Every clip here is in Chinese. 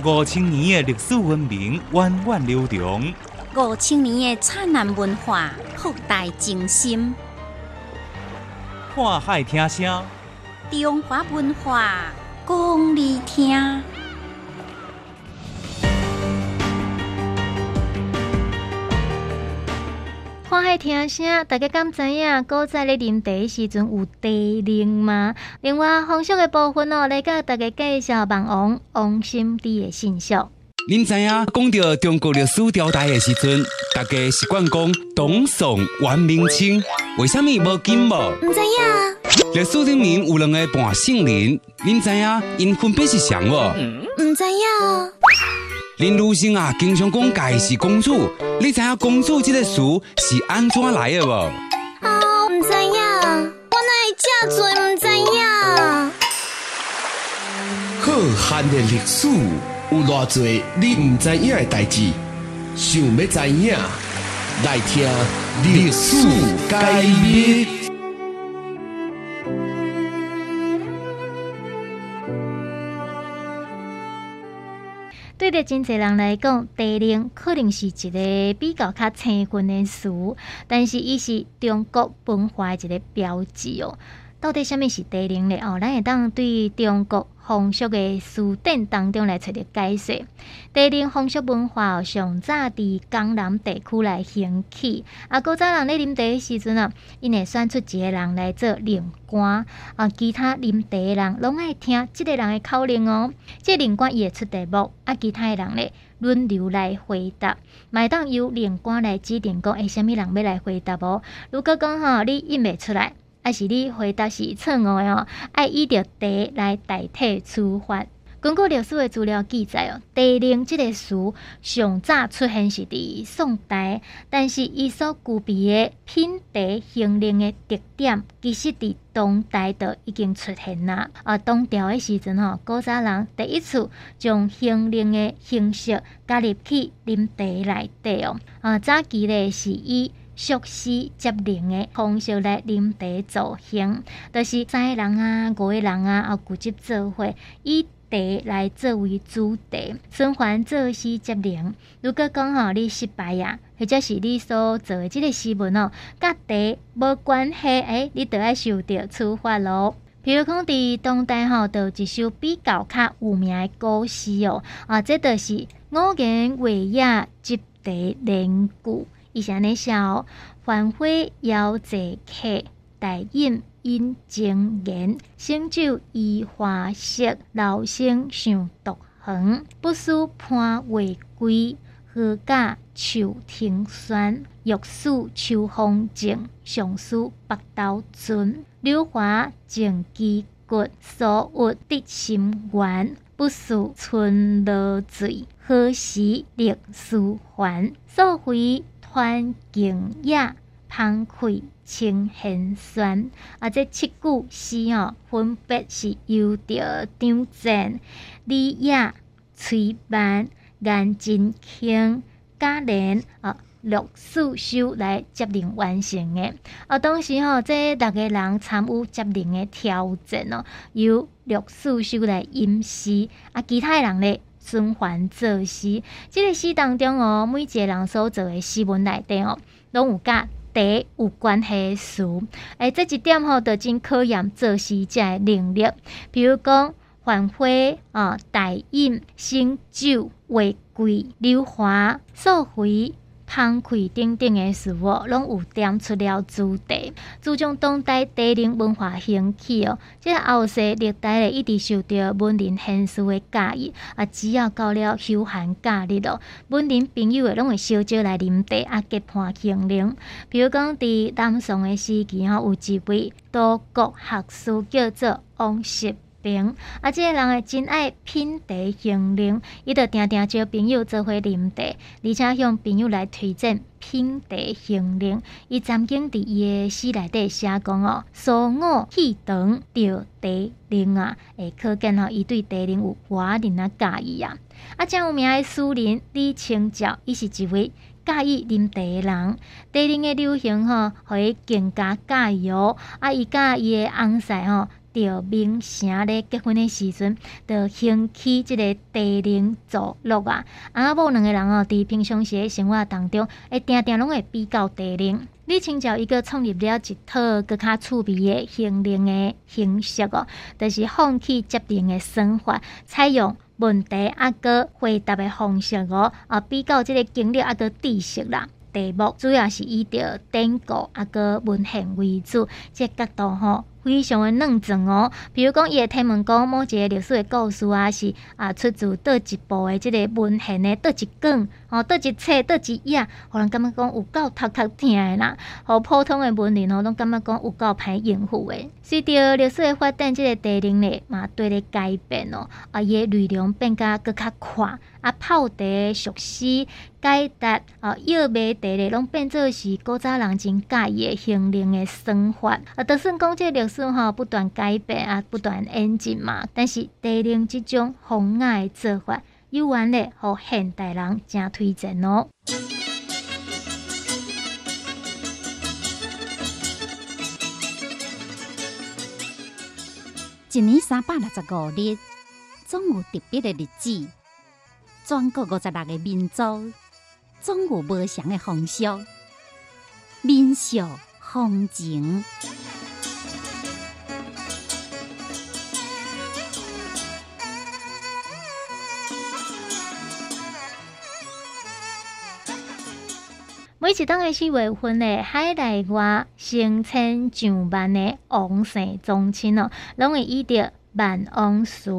五千年的历史文明源远流长，五千年的灿烂文化博大精深。看海听声，中华文化讲你听。看海听声，大家敢知影古早咧啉茶时阵有茶灵吗？另外，风俗的部分哦，来甲大家介绍网王王心之的信息。您知影讲到中国历史朝代的时阵，大家习惯讲董宋、元、明、清，为什么无金无？唔知影，历史里面有两个半姓人，您知影因分别是谁无？唔知影。林如生啊，经常讲家是公主，你知影公主这个词是安怎来的无？哦，唔知影，我哪会这多唔知影？浩瀚的历史有偌多你唔知影的代志，想要知影，来听历史解密。对着真侪人来讲，地灵可能是一个比较较青分的词，但是伊是中国文化的一个标志哦。到底什么是地灵呢？哦，咱会当对中国风俗的书典当中来找着解释。地灵风俗文化，上早伫江南地区来兴起。啊，古早人咧啉茶的时阵啊，因会选出一个人来做灵官。啊，其他啉茶的人拢爱听即个人的口令哦。即灵官伊会出题目，啊，其他的人咧轮流来回答。麦当由灵官来指定讲，诶，什么人要来回答无？如果讲吼，你应袂出来。啊是你回答是错误的哦，爱以着“茶”来代替处罚。根据历史的资料记载哦，“茶灵”这个词上早出现是伫宋代，但是伊所具备的品茶行令的特点，其实伫唐代就已经出现啦。啊，唐朝的时阵吼，古早人第一次将行令的形式加入去啉茶内底哦。啊，早期咧是以熟悉接灵的方式来啉茶造兴，就是三个人啊、五个人啊，啊聚集做伙，以茶来作为主题，循环作诗接灵。如果讲吼你失败呀，或者是你所做的即个诗文哦，甲茶无关系，诶，你就要受到处罚咯。比如讲，伫当代吼，就一首比较较有名的古诗哦，啊，这就是五言为雅集茶连句。伊是安尼写哦，繁花邀坐客，待饮饮情言。醒酒依花色，老生想独横。不思盼未归，何假秋庭酸？欲诉秋风静，尚思北斗春。柳华正枝骨，所有得心愿。不诉春落醉，何时历思还？所回。欢景雅，芳开清闲酸。啊，这七句诗哦，分别是由着张震、李雅、崔曼、颜真卿、贾琏啊、陆素修来接令完成的。啊，当时吼，这六个人参与接令的挑战哦，由陆素修来吟诗，啊，其他人咧。循环作诗，这个诗当中哦，每一个人所做的诗文内底哦，拢有甲茶有关系词。诶，即一点吼，就真考验作诗者的能力。比如讲，繁花啊，待饮，醒酒，月桂，流华，素回。慷慨等等的事物，拢有点出了主题。注重当代茶陵文化兴起哦，这后世历代咧一直受到文人贤士的教育啊。只要到了休闲假日咯，文人朋友诶拢会烧酒来啉茶啊，结伴行灵。比如讲，伫南宋的时期吼，有一位多国学士叫做王羲。平啊，即个人会真爱品茶行灵，伊着定定招朋友做伙啉茶，而且向朋友来推荐品茶行灵。伊曾经伫伊的诗内底写讲哦，苏我气长着茶灵啊，会可见吼，伊对茶灵有寡人啊介意啊。啊，真有名的诗人李清照，伊是一位介意啉茶的人。茶灵的流行吼，互伊更加介意哦。啊，伊甲伊的翁婿吼。着明城咧结婚的时阵，着兴起即个地灵族落啊。啊某两个人哦，伫平常时的生活当中，会定定拢会比较地灵。李清照伊个创立了一套更较趣味的行灵的形式哦，就是放弃接定的生活，采用问题啊个回答的方式哦，啊比较即个经历啊个知识啦。题目主要是以着典故啊个文献为主，这角度吼。非常的认真哦，比如讲，伊会听闻讲某一个历史的故事啊，是啊出自倒一部的即个文献的倒一卷，哦倒一册倒一页，互人感觉讲有够读读听的啦。互普通的文人哦，拢感觉讲有够歹应付的。随着历史的发展，即个地灵咧嘛对咧改变哦，啊伊的内容变甲搁较快。啊，泡茶、熟悉、解答啊，药味茶咧，拢变做是古早人真介意的行灵的生活。啊，就算讲即个历史吼不断改变啊，不断演进嘛，但是地灵这种风雅的做法，有缘咧，互现代人真推荐哦。一年三百六十五日，总有特别的日子。全国五十六个民族，总有不祥的风俗、民俗、风情。每一档的四月份的海内外成千上万的王姓宗亲哦，拢会以着。万王祠、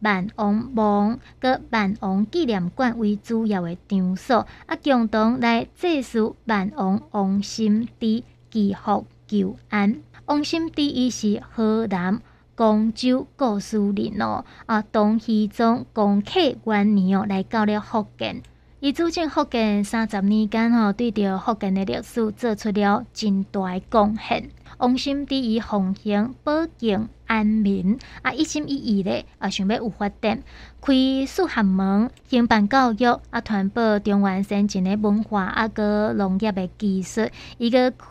万王墓、佮万王纪念馆为主要的场所，啊，共同来祭祀万王王心之祈福求安。王心之伊是河南光州故事人哦，啊，东西宗光克元年哦来到了福建，伊主政福建三十年间吼，对着福建的历史做出了真大贡献。王心之以奉行保境。安民啊，一心一意咧啊，想要有发展，开四合门，兴办教育啊，传播中原先进的文化啊，个农业的技术，伊个开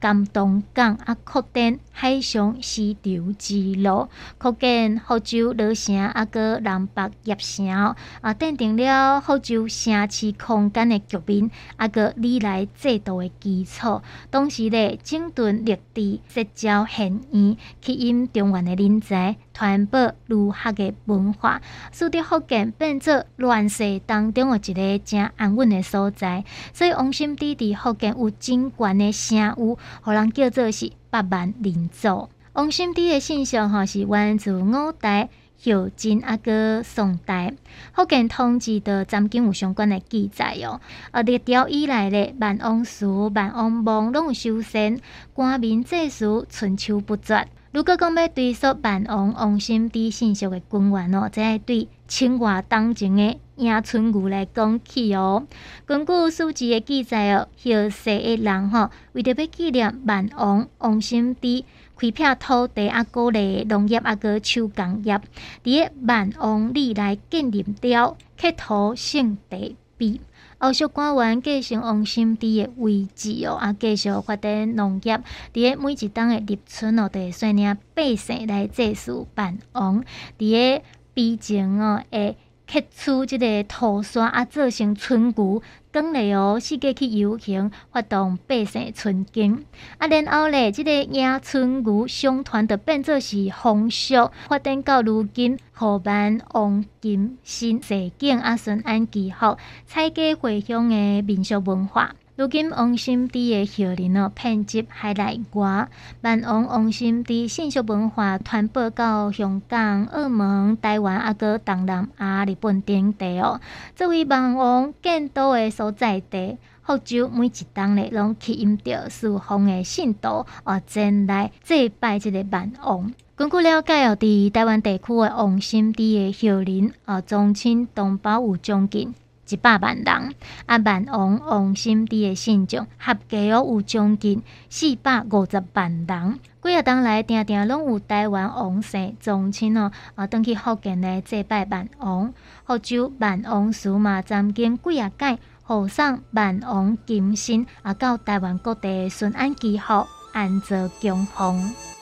甘东港啊，扩展海上丝绸之路，扩建福州老城啊，个南北业城啊，奠定了福州城市空间的局面啊，个历来制度的基础。同时咧，整顿历地，结交现院，吸引中原。的人才，传播儒学的文化，使得福建变作乱世当中的一个正安稳的所在。所以王心之伫福建有真悬的声誉，互人叫做是百万人祖。王心之的信息吼是源自五代、后晋啊个宋代，福建统治的曾经有相关的记载哦。而，历朝以来的，万王祠、万王墓拢有修缮，官民祭祀春秋不绝。如果讲要追溯万王王心之信息的根源哦，则要对清华当前的迎春牛来讲起哦。根据书籍的记载哦，后世的人吼，为着要纪念万王王心之开辟土地啊，鼓励农业啊，个手工业，伫个万王里来建立雕刻土圣地碑。后续官员继续王心之的位置哦，啊，继续发展农业。伫个每一档的立春哦，都会率领百姓来祭祀办王。伫个边境哦，诶刻出即个土山啊，做成春牛。讲咧哦，世界去游行，发动百姓春经。啊，然后咧，即个迎春牛相传的变作是风俗，发展到如今，河南王金新世景啊，顺安祈福，采家回乡的民俗文化。如今王心之的后人哦，遍及海内外，万王王心之信息文化传播到香港、澳门、台湾啊，个东南亚、日本等地哦。作为万王建都的所在地，福州每一档咧拢吸引着四方的信徒哦，前来祭拜这个万王。根据了解哦，伫台湾地区的王心之的后人哦，宗亲同胞有将近。一百万人，啊，万王王心之的信众合计哦有将近四百五十万人。几啊当来，定定拢有台湾王姓宗亲哦，啊，登去福建来祭拜万王，福州万王祠嘛，曾经几啊届护送万王金身啊，到台湾各地顺安祈福，安坐供奉。